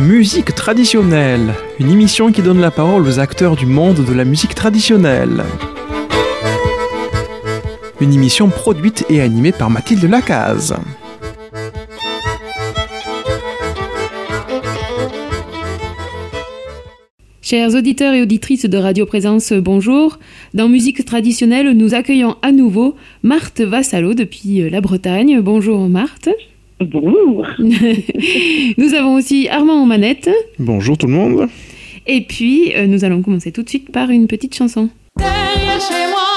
Musique traditionnelle, une émission qui donne la parole aux acteurs du monde de la musique traditionnelle. Une émission produite et animée par Mathilde Lacaze. Chers auditeurs et auditrices de Radio Présence, bonjour. Dans Musique traditionnelle, nous accueillons à nouveau Marthe Vassalo depuis la Bretagne. Bonjour Marthe. Bonjour. nous avons aussi Armand en manette. Bonjour tout le monde. Et puis, euh, nous allons commencer tout de suite par une petite chanson. Chez moi.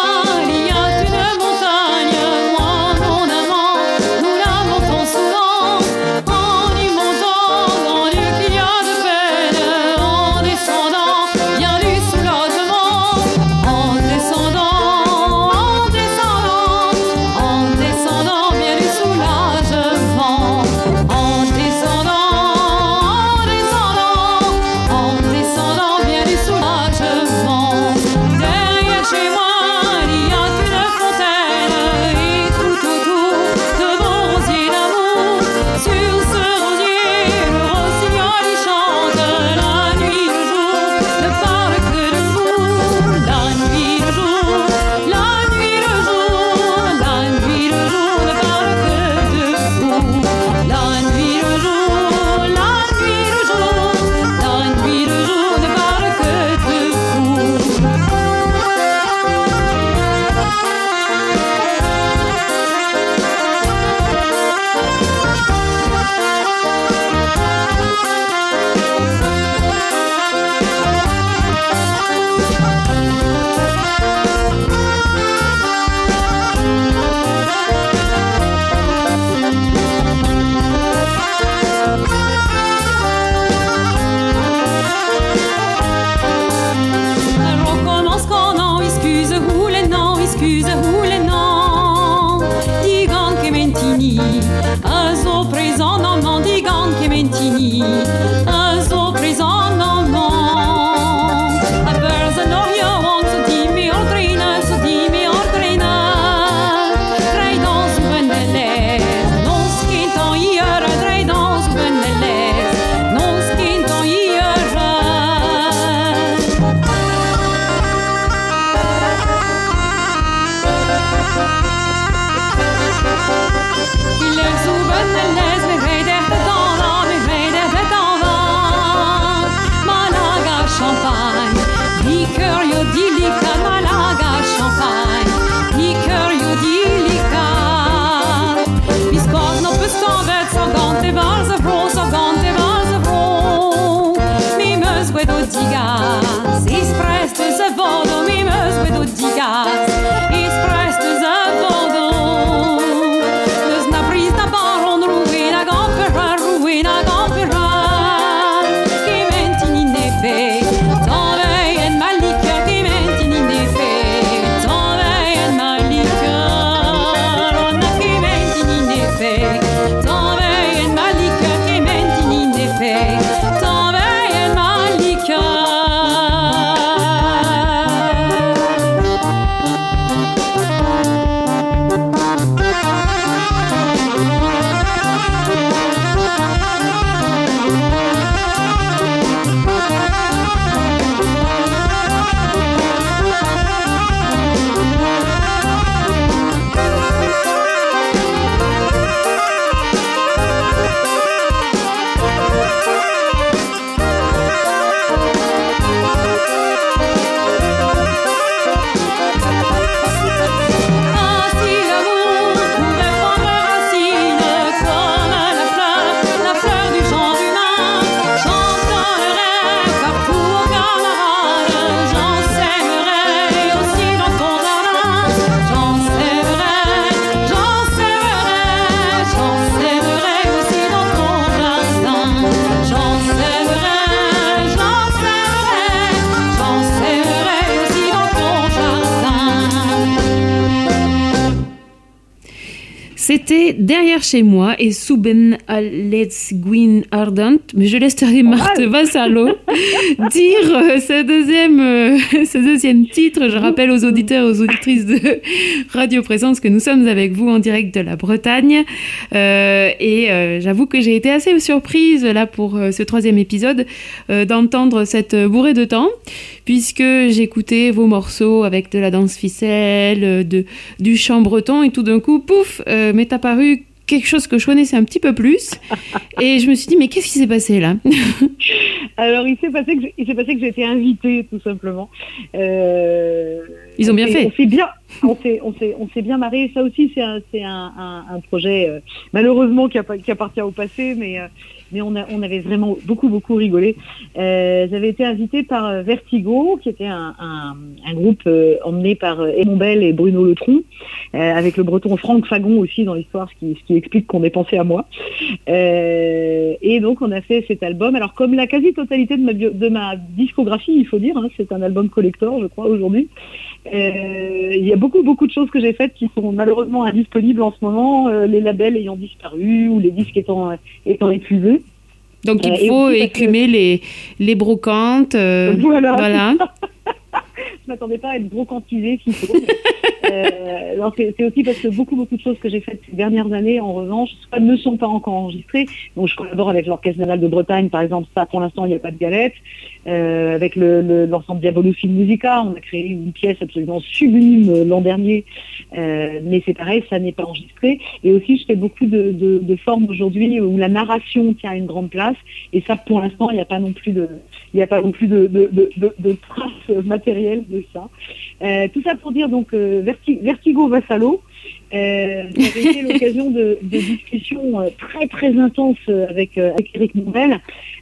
Derrière chez moi et Let's Gwyn Ardent, mais je laisserai Marthe Vassalo dire euh, ce, deuxième, euh, ce deuxième titre. Je rappelle aux auditeurs et aux auditrices de Radio Présence que nous sommes avec vous en direct de la Bretagne. Euh, et j'avoue que j'ai été assez surprise là pour ce troisième épisode d'entendre cette bourrée de temps, puisque j'écoutais vos morceaux avec de la danse ficelle, de, du chant breton, et tout d'un coup, pouf, m'est apparu quelque chose que je connaissais un petit peu plus. Et je me suis dit, mais qu'est-ce qui s'est passé là? Alors, il s'est passé que j'ai- il s'est passé que j'ai été invitée, tout simplement. Euh, Ils ont bien fait. On s'est bien, on s'est, on s'est, on s'est bien marré. Ça aussi, c'est un, c'est un, un, un projet euh, malheureusement qui, appa- qui appartient au passé, mais euh, mais on avait vraiment beaucoup beaucoup rigolé. Euh, J'avais été invitée par euh, Vertigo, qui était un, groupe euh, emmené par Edmond Bell et Bruno Letron, avec le Breton Franck Fagon aussi dans l'histoire, ce qui, explique qu'on ait pensé à moi. Et donc on a fait cet album. Alors comme la quasi-totalité de ma, bio- de ma discographie, il faut dire, hein, c'est un album collector, je crois aujourd'hui. Il y a beaucoup beaucoup de choses que j'ai faites qui sont malheureusement indisponibles en ce moment, les labels ayant disparu ou les disques étant étant épuisés. Donc il Euh, faut que- écumer les, les brocantes. euh, voilà. voilà. Je m'attendais pas à être brocantisée mais, euh, c'est aussi parce que beaucoup beaucoup de choses que j'ai faites ces dernières années, en revanche, soit ne sont pas encore enregistrées. Donc je collabore avec l'Orchestre national de Bretagne, par exemple. Ça, pour l'instant, il n'y a pas de galette. Euh, avec le- le- l'ensemble Diabolus Film Musica, on a créé une pièce absolument sublime euh, l'an dernier. Euh, mais c'est pareil, ça n'est pas enregistré. Et aussi, je fais beaucoup de, de, de formes aujourd'hui où la narration tient une grande place. Et ça, pour l'instant, il n'y a pas non plus de, il n'y a pas non plus de, de, traces matérielles de ça. Euh, tout ça pour dire donc euh, Verti- Vertigo Vassalo. Euh, J'avais été l'occasion de, de discussions euh, très très intenses euh, avec, euh, avec Eric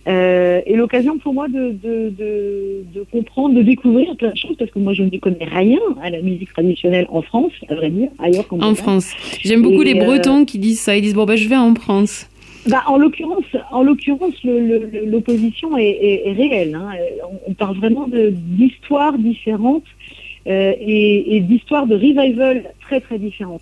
euh, et l'occasion pour moi de, de, de, de comprendre, de découvrir plein de choses parce que moi je ne connais rien à la musique traditionnelle en France, à vrai dire, ailleurs qu'en En. France. J'aime beaucoup Et, les euh, Bretons qui disent ça. Ils disent bon ben je vais en France. Bah, en l'occurrence, en l'occurrence, l'opposition est, est- est réelle. hein. On, on parle vraiment d'histoires différentes et, et d'histoires de revival très très différentes.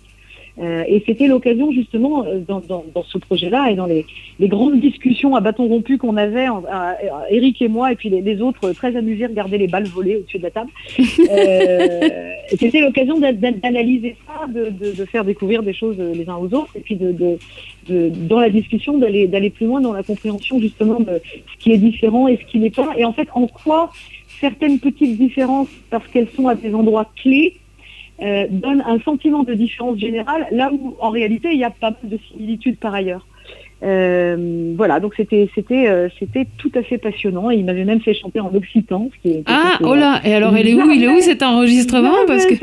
Euh, et c'était l'occasion justement euh, dans, dans, dans ce projet-là et dans les, les grandes discussions à bâton rompu qu'on avait, en- à- à Eric et moi, et puis les, les autres euh, très amusés regarder les balles volées au-dessus de la table. Euh, c'était l'occasion d'a- d'a- d'analyser ça, de, de, de faire découvrir des choses euh, les uns aux autres, et puis de, dans la discussion d'aller plus loin dans la compréhension justement de ce qui est différent et ce qui n'est pas, et en fait en quoi certaines petites différences, parce qu'elles sont à des endroits clés, euh, donnent un sentiment de différence générale, là où en réalité il y a pas mal de similitudes par ailleurs. Euh, voilà, donc c'était c'était euh, c'était tout à fait passionnant et il m'avait même fait chanter en occitan, ce qui est Ah oh là et alors elle est où? Il est où cet enregistrement? Parce que.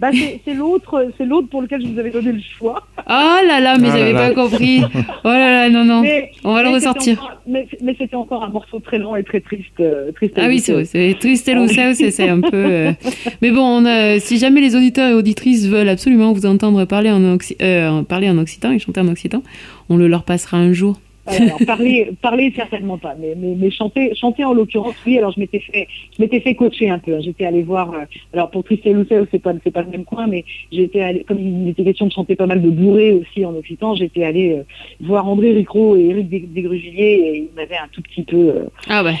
Bah, c'est l'autre, c'est l'autre pour lequel je vous avais donné le choix. oh là là mais Ah j'avais pas compris. Oh là là non non. Mais, On va le ressortir. encore- mais mais c'était encore un morceau très lent et très triste. euh, triste à Ah oui, c'est vrai, c'est triste ou ça, c'est c'est un peu. euh, Mais bon, on a, si jamais les auditeurs et auditrices veulent absolument vous entendre parler en, euh, parler en occitan et chanter en occitan, on le leur passera un jour. Alors, parler, parler certainement pas, mais, mais, mais chanter, chanter en l'occurrence, oui. Alors je m'étais fait, je m'étais fait coacher un peu. hein. J'étais allé voir. euh, alors pour Tristel Loussel, c'est pas, c'est pas le même coin, mais j'étais allé, comme il était question de chanter pas mal de bourrées aussi en occitan, j'étais allé euh, voir André Ricro et Eric Des- Desgruvilliers et ils m'avaient un tout petit peu, euh, Ah ouais.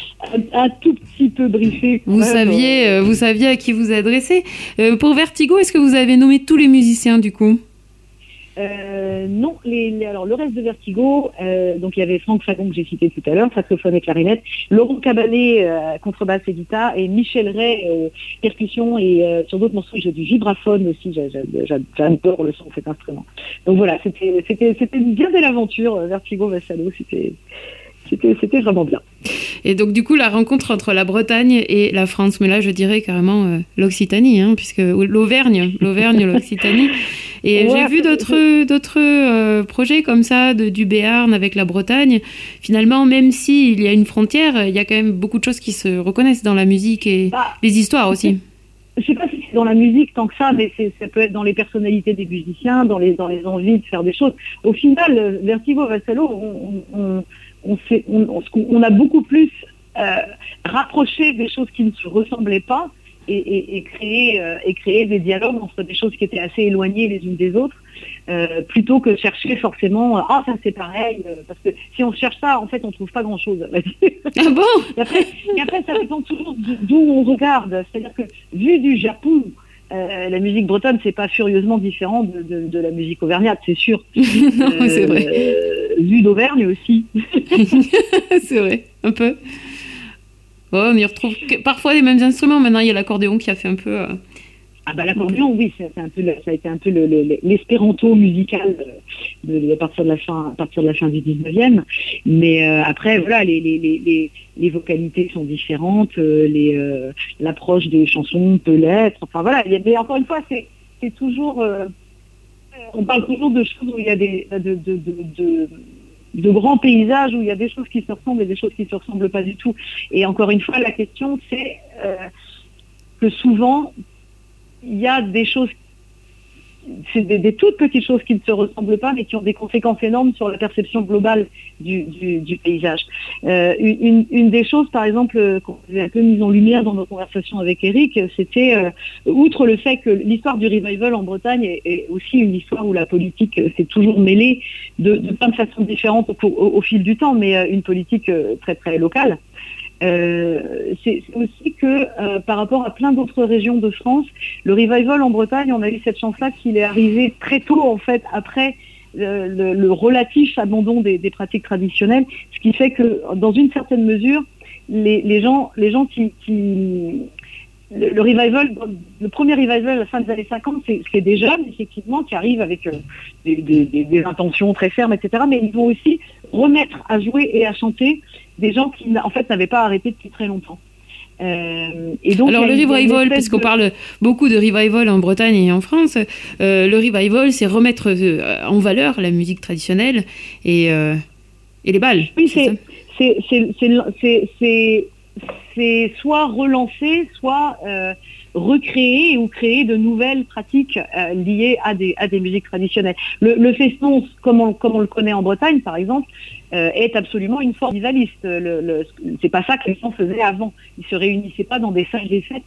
un, un tout petit peu briefé. Vous Ouais, saviez, euh, vous saviez à qui vous adresser. Euh, pour Vertigo, est-ce que vous avez nommé tous les musiciens du coup? Euh, non, les, les- alors le reste de Vertigo, euh, donc il y avait Franck Fagon que j'ai cité tout à l'heure, saxophone et clarinette, Laurent Cabanet, euh, contrebasse et guitare, et Michel Ray, euh, percussion, et euh, sur d'autres morceaux, joue du vibraphone aussi, j'a- j'a- j'a- j'adore le son de cet instrument. Donc voilà, c'était c'était bien belle aventure, euh, Vertigo Vassalo, c'était c'était vraiment bien. Et donc du coup, la rencontre entre la Bretagne et la France, mais là je dirais carrément euh, l'Occitanie, hein, puisque l'Auvergne, l'Auvergne, l'Occitanie. Et Ouais, j'ai vu d'autres d'autres euh, projets comme ça de, du Béarn avec la Bretagne. Finalement, même s'il y a une frontière, il y a quand même beaucoup de choses qui se reconnaissent dans la musique et Bah, les histoires aussi. je sais pas si c'est dans la musique tant que ça, mais ça peut être dans les personnalités des musiciens, dans les, dans les envies de faire des choses. Au final, euh, Vertigo Vassalo, on, on, on, on, on- on a beaucoup plus euh, rapproché des choses qui ne se ressemblaient pas et, et- et créer, euh, et créer des dialogues entre des choses qui étaient assez éloignées les unes des autres, euh, plutôt que chercher forcément ah ça c'est pareil, parce que si on cherche ça, en fait on trouve pas grand chose. Ah bon? Et après, et après, ça dépend toujours d'où on regarde. C'est-à-dire que vu du Japon, euh, la musique bretonne, c'est pas furieusement différent de, de- de la musique auvergnate, c'est sûr. Non, c'est vrai. Euh, vu d'Auvergne aussi. c'est vrai, un peu. On y retrouve que- parfois les mêmes instruments. Maintenant, il y a l'accordéon qui a fait un peu. euh, Ah bah l'accordéon, oui, c'est c'est un peu, le- ça a été un peu le- le- l'espéranto musical de, de- à partir de la fin, à partir de la fin du 19e. Mais euh, après, voilà, les, les, les, les, les vocalités sont différentes, euh, l'approche des chansons peut l'être. Enfin voilà, mais encore une fois, c'est, toujours, on parle toujours de choses où il y a de, grands paysages où il y a des choses qui se ressemblent et des choses qui ne se ressemblent pas du tout. Et encore une fois, la question, c'est euh, que souvent, il y a des choses, c'est des, toutes petites choses qui ne se ressemblent pas, mais qui ont des conséquences énormes sur la perception globale du, paysage. Euh, une, des choses, par exemple, euh, qu'on avait un peu mise en lumière dans nos conversations avec Eric, c'était, euh, outre le fait que l'histoire du revival en Bretagne est, aussi une histoire où la politique s'est toujours mêlée de, plein de façons différentes au, au- fil du temps, mais une politique très très locale. Euh, c'est aussi que euh, par rapport à plein d'autres régions de France, le revival en Bretagne, on a eu cette chance-là qu'il est arrivé très tôt en fait après euh, le, relatif abandon des, pratiques traditionnelles, ce qui fait que dans une certaine mesure, les, gens, les gens qui, le, revival, le premier revival à la fin des années 50, c'est des jeunes effectivement qui arrivent avec des- des intentions très fermes, etc. Mais ils vont aussi remettre à jouer et à chanter des gens qui en fait n'avaient pas arrêté depuis très longtemps. Euh, et donc, Alors le revival, puisqu'on de- parle beaucoup de revival en Bretagne et en France, euh, le revival, c'est remettre euh, en valeur la musique traditionnelle et, euh, et les balles. Oui, c'est soit relancer, soit recréer ou créer de nouvelles pratiques euh, liées à des à des musiques traditionnelles. Le, le feston, comme on comme on le connaît en Bretagne, par exemple, euh, est absolument une forme rivaliste. Le, le, c'est pas ça que les gens faisaient avant. Ils se réunissaient pas dans des salles des fêtes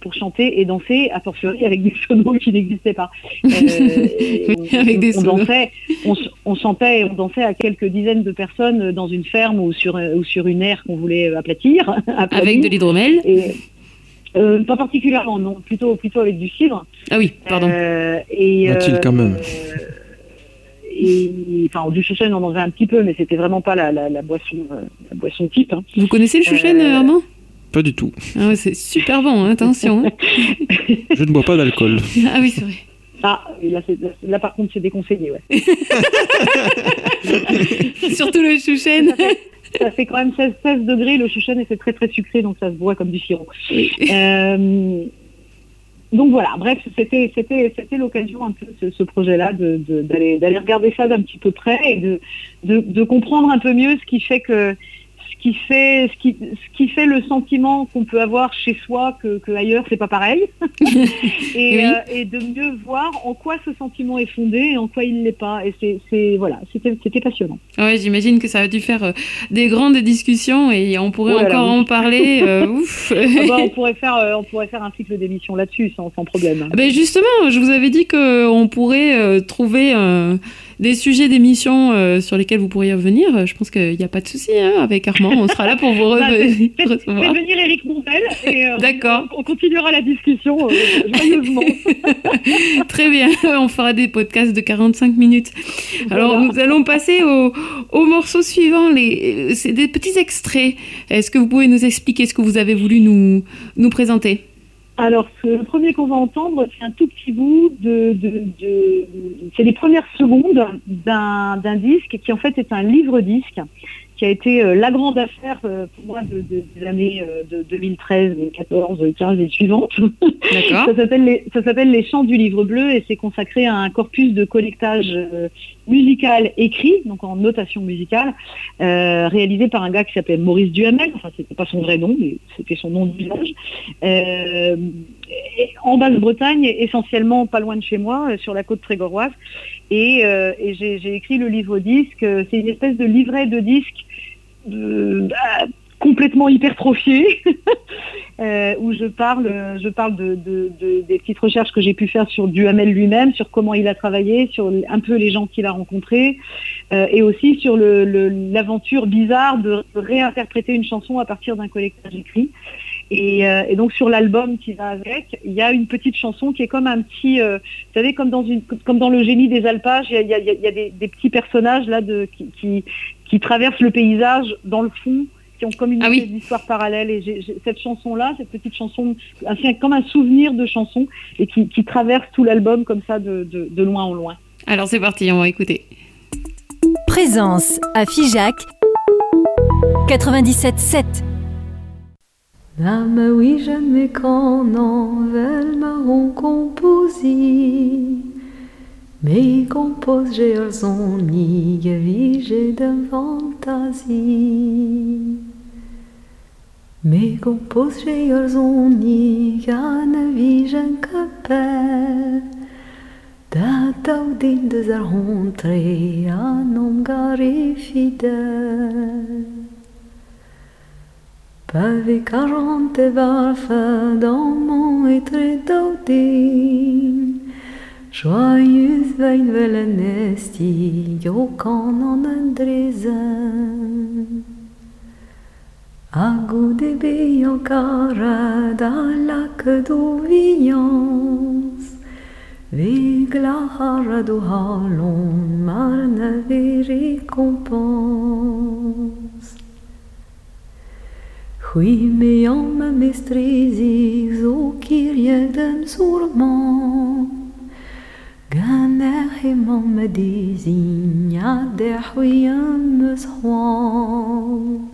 pour chanter et danser, a fortiori avec des sonos qui n'existaient pas. Euh, avec des on dansait, on, on chantait et on dansait à quelques dizaines de personnes dans une ferme ou sur, un- ou sur une aire qu'on voulait aplatir. Avec de l'hydromel. Et, euh, pas particulièrement, non, plutôt, plutôt avec du cidre. Ah oui, pardon. Euh, et, Va-t-il quand même et, enfin, du chouchen, on en avait un petit peu, mais c'était vraiment pas la, la, la boisson, euh, la boisson type. hein. Vous connaissez le chouchen, euh, Armand? Pas du tout. ah ouais, C'est super bon, hein, attention. hein. Je ne bois pas d'alcool. Ah oui, c'est vrai. Ah, là, là, par contre, c'est déconseillé, ouais. Surtout le chouchen. Ça fait, quand même 16, 16 degrés, le chouchen, et c'est très très sucré, donc ça se boit comme du sirop. Euh, donc voilà, bref, c'était c'était c'était l'occasion un peu ce, ce projet-là de- de- d'aller regarder ça d'un petit peu près et de, de comprendre un peu mieux ce qui fait que qui fait ce qui ce qui fait le sentiment qu'on peut avoir chez soi que, que ailleurs c'est pas pareil et, Oui. euh, et de mieux voir en quoi ce sentiment est fondé et en quoi il l'est pas et c'est voilà c'était passionnant. Ouais, j'imagine que ça a dû faire euh, des grandes discussions et on pourrait Oh encore oui. en parler. euh, ouf. Ah bah, on pourrait faire on pourrait faire un cycle d'émission là-dessus sans, sans problème. Ah ben justement, je vous avais dit qu'on pourrait euh, trouver des sujets d'émission euh, sur lesquels vous pourriez revenir. Je pense qu'il n'y a pas de souci hein, avec Armand. On sera là pour vous Bah, re- faites- faites- recevoir. Venir Eric Montel et euh, D'accord. on, on continuera la discussion euh, joyeusement. Très bien, on fera des podcasts de 45 minutes. Alors nous allons passer au, au morceau suivant. Les, c'est des petits extraits. Est-ce que vous pouvez nous expliquer ce que vous avez voulu nous, nous présenter? Alors, le premier qu'on va entendre, c'est un tout petit bout de, de, de- c'est les premières secondes d'un disque qui en fait est un livre-disque qui a été euh, la grande affaire euh, pour moi de, de, des années euh, de 2013, 2014, 2015 et suivantes. Ça s'appelle les, chants du livre bleu et c'est consacré à un corpus de collectage musical écrit, donc en notation musicale, euh, réalisé par un gars qui s'appelle Maurice Duhamel. Enfin, c'était pas son vrai nom, mais c'était son nom d'usage. Euh, en Basse-Bretagne, essentiellement pas loin de chez moi, euh, sur la côte trégoroise. Et, euh, et j'ai, écrit le livre disque. C'est une espèce de livret de disque euh, bah, complètement hypertrophié. euh, où je parle, je parle de, de- de- des petites recherches que j'ai pu faire sur Duhamel lui-même, sur comment il a travaillé, sur un peu les gens qu'il a rencontrés, euh, et aussi sur le- le- l'aventure bizarre de réinterpréter une chanson à partir d'un collectage écrit. Et, euh, et donc sur l'album qui va avec, il y a une petite chanson qui est comme un petit, vous savez, comme dans une, comme dans le génie des alpages, il y a, des, petits personnages là de, qui, qui traversent le paysage dans le fond, qui ont comme une Ah oui. Et cette chanson-là, cette petite chanson, c'est comme un souvenir de chanson et qui, qui traverse tout l'album comme ça de, de, de loin en loin. Alors c'est parti, on va écouter. Présence à Figeac 97.7. Dame oui jamais qu'en envel marron composi Mais compose j'ai son ni vigé de fantasie Mais compose j'ai son ni gane vigen kapel Da taudin de zar hontre an omgari fidèle. Pavé quarante varfes dans mon daudin Joyeuse veille velenesti Jo canon andrezen Agu de beyon cara da lac d'ouviance Vigla hara du halon marne vi récompense Oui, mais en ma mestrizis o kirjedem surman Ganer hemam me désigna der huyam meshan Ganer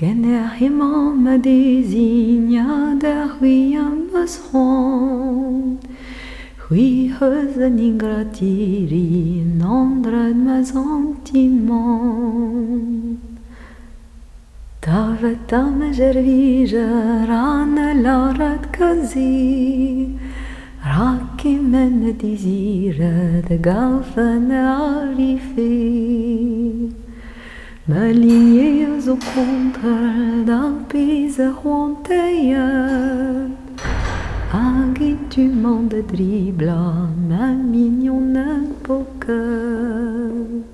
hemam me désigna der huyam meshan Oui, heusen ingratiri nandred ma sentiment Tavetam gervige rane larat kazi Raki men désire de gafen arrivé Ma au contre d'un pays honteilleux Agi tu monde dribla ma mignonne poker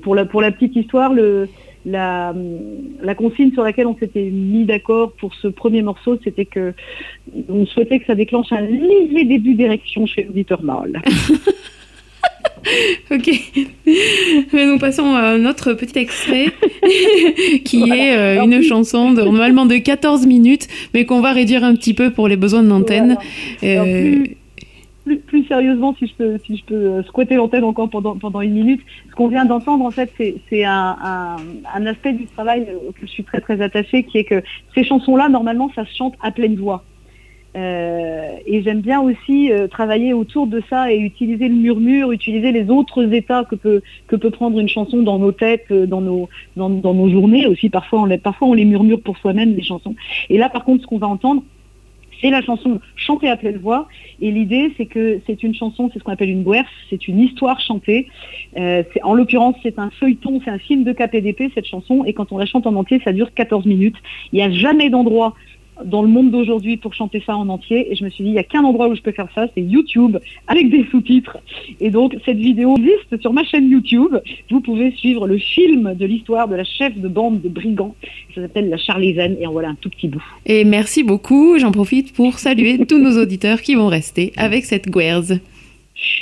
Et pour la, pour la petite histoire, le, la, la consigne sur laquelle on s'était mis d'accord pour ce premier morceau, c'était que on souhaitait que ça déclenche un léger début d'érection chez l'auditeur mâle. Ok. Mais nous passons à un autre petit extrait qui Voilà. est euh, une chanson de, normalement de 14 minutes, mais qu'on va réduire un petit peu pour les besoins de l'antenne. Euh, plus, sérieusement, si je peux, si je peux euh, squatter l'antenne encore pendant, pendant une minute, ce qu'on vient d'entendre, en fait, c'est, un, un, un aspect du travail auquel je suis très très attachée, qui est que ces chansons-là, normalement, ça se chante à pleine voix. Euh, et j'aime bien aussi euh, travailler autour de ça et utiliser le murmure, utiliser les autres états que peut que peut prendre une chanson dans nos têtes, dans nos dans, dans nos journées aussi. Parfois on les parfois on les murmure pour soi-même les chansons. Et là par contre ce qu'on va entendre c'est la chanson chantée à pleine voix. Et l'idée, c'est que c'est une chanson, c'est ce qu'on appelle une guerre, c'est une histoire chantée. Euh, en l'occurrence, c'est un feuilleton, c'est un film de KPDP, cette chanson. Et quand on la chante en entier, ça dure 14 minutes. Il n'y a jamais d'endroit dans le monde d'aujourd'hui pour chanter ça en entier. Et je me suis dit, il n'y a qu'un endroit où je peux faire ça, c'est YouTube, avec des sous-titres. Et donc, cette vidéo existe sur ma chaîne YouTube. Vous pouvez suivre le film de l'histoire de la chef de bande de brigands. Ça s'appelle La Charlésienne. Et en voilà un tout petit bout. Et merci beaucoup. J'en profite pour saluer tous nos auditeurs qui vont rester avec cette Guerz.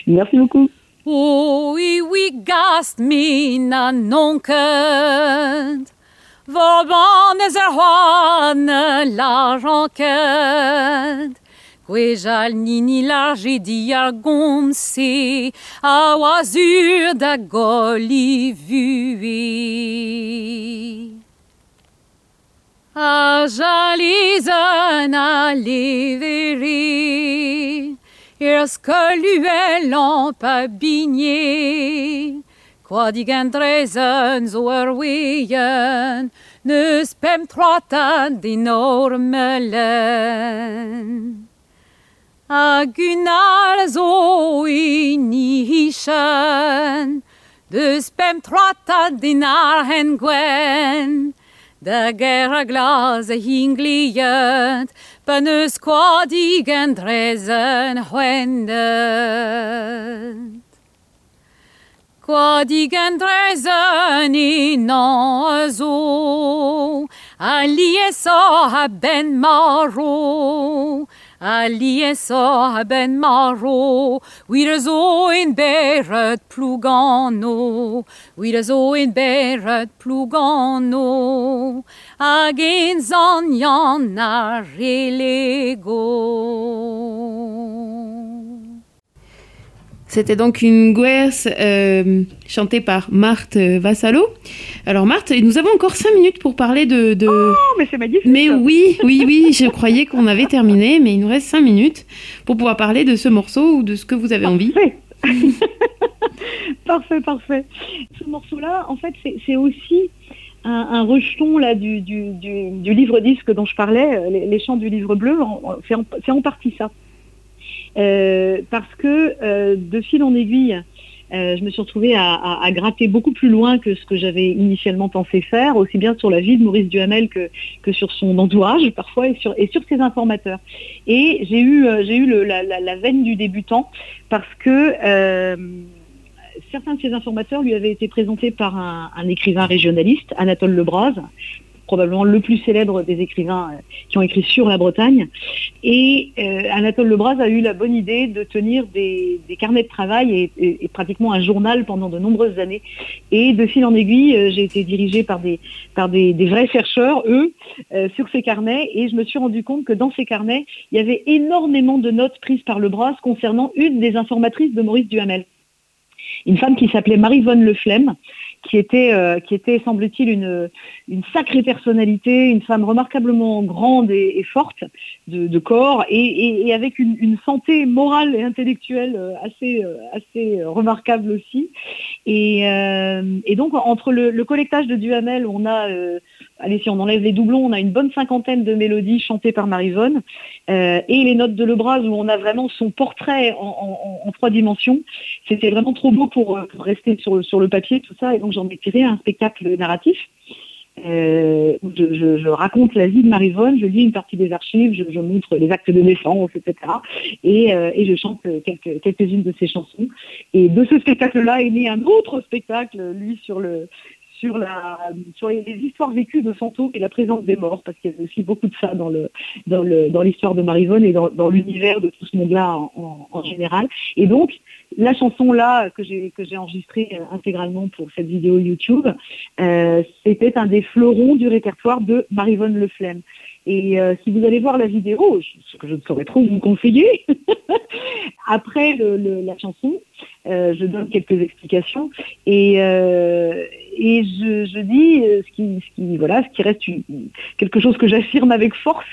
Merci beaucoup. Oui, oui, gast mina nonkend. Vorban is er hoane l'argenkend. Gwejal nini large diar gomse, a oazur da goli vue. A jalizan a leveri, Ers que luel en pas bigné, Quadigen drezen zo er wien, nus pem troatan di normelen. A gunnar zo i nischen, dus pem troatan di narhen gwen, de gerra glase hingliet, benus quadigen drezen hwenden? Quadigen drezen in zo, alie so ben maro, alie so ben maro, wir zo in beret plugano, wir zo in beret plugano, agin zon yan a relego. C'était donc une guerse euh, chantée par Marthe Vassalo. Alors Marthe, nous avons encore cinq minutes pour parler de... de... Oh, mais c'est magnifique. Mais oui, oui, oui, je croyais qu'on avait terminé, mais il nous reste cinq minutes pour pouvoir parler de ce morceau ou de ce que vous avez envie. Parfait. parfait, parfait. Ce morceau-là, en fait, c'est- aussi un, un rejeton là, du, du, du, du livre-disque dont je parlais, euh, les, les chants du livre bleu, c'est en, c'est en partie ça. Euh, parce que euh, de fil en aiguille, euh, je me suis retrouvée à, gratter beaucoup plus loin que ce que j'avais initialement pensé faire, aussi bien sur la vie de Maurice Duhamel que, que sur son entourage parfois et sur, et sur ses informateurs. Et j'ai eu, eu la, veine du débutant parce que certains de ses informateurs lui avaient été présentés par un, un écrivain régionaliste, Anatole Lebras, probablement le plus célèbre des écrivains euh, qui ont écrit sur la Bretagne. Et euh, Anatole Lebras a eu la bonne idée de tenir des, carnets de travail et, pratiquement un journal pendant de nombreuses années. Et de fil en aiguille, euh, j'ai été dirigée par des, par des, vrais chercheurs, eux, sur ces carnets. Et je me suis rendu compte que dans ces carnets, il y avait énormément de notes prises par Lebras concernant une des informatrices de Maurice Duhamel. Une femme qui s'appelait Marie-Vonne Leflemme, qui était, euh, qui était semble-t-il, une, une sacrée personnalité, une femme remarquablement grande et, forte de, de corps et, et- et avec une, une santé morale et intellectuelle euh, assez, euh, assez remarquable aussi. Et, euh, et donc, entre le, le collectage de Duhamel, on a, allez, si on enlève les doublons, on a une bonne cinquantaine de mélodies chantées par Marie-Vonne, euh, et les notes de Lebras où on a vraiment son portrait en, trois dimensions. C'était vraiment trop beau pour, euh, rester sur, le- papier, tout ça, et donc j'en ai tiré un spectacle narratif. Euh, je, raconte la vie de Marie-Vonne, je lis une partie des archives, je, montre les actes de naissance, etc. Et, euh, et je chante quelques, quelques-unes de ses chansons. Et de ce spectacle-là est né un autre spectacle, lui, sur le sur les, histoires vécues de fantômes et la présence des morts, parce qu'il y a aussi beaucoup de ça dans le le l'histoire de Marie-Vonne et dans, l'univers de tout ce monde-là en, général. Et donc la chanson là que j'ai enregistrée euh, intégralement pour cette vidéo YouTube, euh, c'était un des fleurons du répertoire de Marie-Vonne Leflemme. Et euh, si vous allez voir la vidéo, ce que je ne saurais trop vous conseiller, après la chanson, euh, je donne quelques explications. Et, euh, je, dis ce qui, reste quelque chose que j'affirme avec force,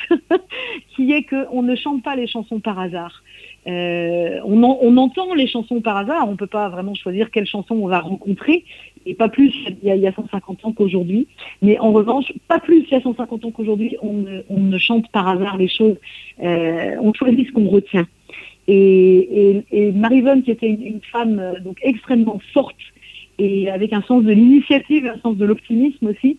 qui est qu'on ne chante pas les chansons par hasard. On, on entend les chansons par hasard, on ne peut pas vraiment choisir quelle chanson on va rencontrer, et pas plus il y a, il y a 150 ans qu'aujourd'hui. Mais en revanche, pas plus il y a 150 ans qu'aujourd'hui, on ne, chante par hasard les choses, Euh, on choisit ce qu'on retient. Et, et, Marie-Vonne, qui était une, femme euh, donc extrêmement forte et avec un sens de l'initiative, un sens de l'optimisme aussi,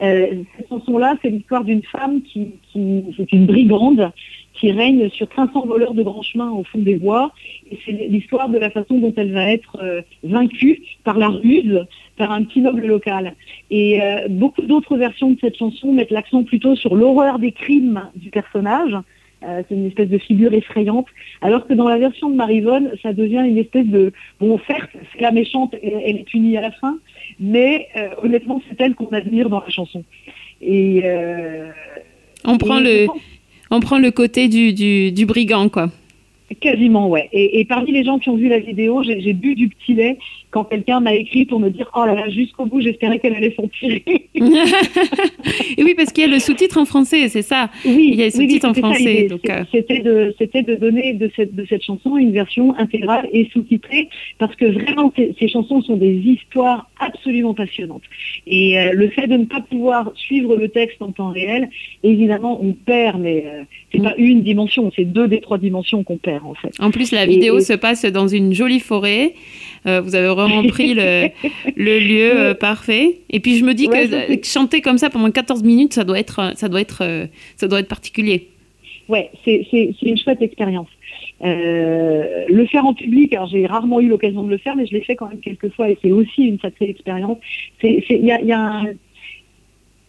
euh, cette chanson-là, c'est l'histoire d'une femme qui, c'est une brigande qui règne sur 500 voleurs de grands chemins au fond des bois. Et c'est l'histoire de la façon dont elle va être euh, vaincue par la ruse, par un petit noble local. Et euh, beaucoup d'autres versions de cette chanson mettent l'accent plutôt sur l'horreur des crimes du personnage. Euh, c'est une espèce de figure effrayante, alors que dans la version de Marivonne, ça devient une espèce de bon, certes, c'est la méchante, elle est punie à la fin, mais honnêtement, c'est elle qu'on admire dans la chanson. Et On prend et le, on prend le côté du, du, brigand, quoi. Quasiment, ouais. Et, et parmi les gens qui ont vu la vidéo, j'ai bu du petit lait quand quelqu'un m'a écrit pour me dire Oh là là, jusqu'au bout, j'espérais qu'elle allait s'empirer. Et oui, parce qu'il y a le sous-titre en français, c'est ça. Oui, Il y a oui, sous-titres en français, euh. C'était de, donner de cette, de cette chanson une version intégrale et sous-titrée, parce que vraiment, ces, ces chansons sont des histoires absolument passionnantes. Et euh, le fait de ne pas pouvoir suivre le texte en temps réel, évidemment, on perd, mais euh, c'est Mm. pas une dimension, c'est deux des trois dimensions qu'on perd, en fait. En plus, la vidéo et- se passe dans une jolie forêt. Euh, vous avez vraiment pris le, le lieu euh, parfait. Et puis je me dis Ouais, que chanter comme ça pendant 14 minutes, ça doit être, ça doit être, euh, ça doit être particulier. Ouais, c'est une chouette expérience. Euh, le faire en public, alors j'ai rarement eu l'occasion de le faire, mais je l'ai fait quand même quelques fois et c'est aussi une sacrée expérience. C'est- c'est- Il y a, il y, a un-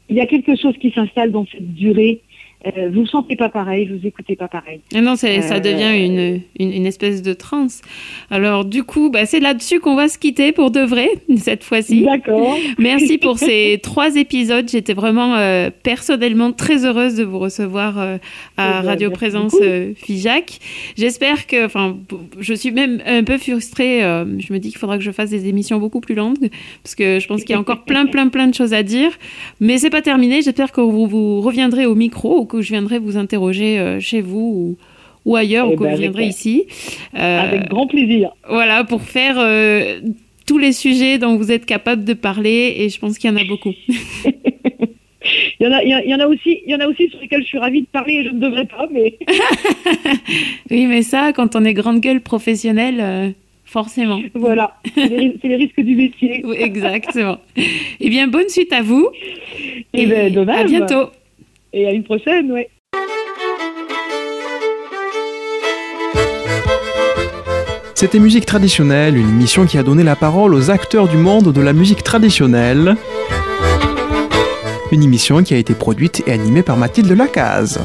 il y a quelque chose qui s'installe dans cette durée. Euh, vous ne sentez pas pareil, vous écoutez pas pareil. Non, ça Euh, devient une, une, une espèce de transe. Alors du coup, bah, c'est là-dessus qu'on va se quitter pour de vrai cette fois-ci. D'accord. Merci pour ces trois épisodes. J'étais vraiment euh, personnellement très heureuse de vous recevoir euh, à Eh ben, Radio Présence euh, FIJAC. J'espère que, enfin, je suis même un peu frustrée. euh, je me dis qu'il faudra que je fasse des émissions beaucoup plus longues parce que je pense qu'il y a encore plein, plein, plein de choses à dire. Mais c'est pas terminé. J'espère que vous, vous reviendrez au micro que je viendrai vous interroger euh, chez vous ou, ou ailleurs Eh ou que ben, vous viendrez ici. Euh, Avec grand plaisir. voilà, pour faire euh, tous les sujets dont vous êtes capable de parler, et je pense qu'il y en a beaucoup. Il y en a, il y a- il y en a aussi, il y en a aussi sur lesquels je suis ravie de parler et je ne devrais pas, mais Oui, mais ça, quand on est grande gueule professionnelle, euh, forcément. voilà, c'est les, risques du métier. Oui, exactement. eh bien, bonne suite à vous. Eh ben, de à même. bientôt. Et à une prochaine, ouais. C'était Musique traditionnelle, une émission qui a donné la parole aux acteurs du monde de la musique traditionnelle. Une émission qui a été produite et animée par Mathilde Lacaze.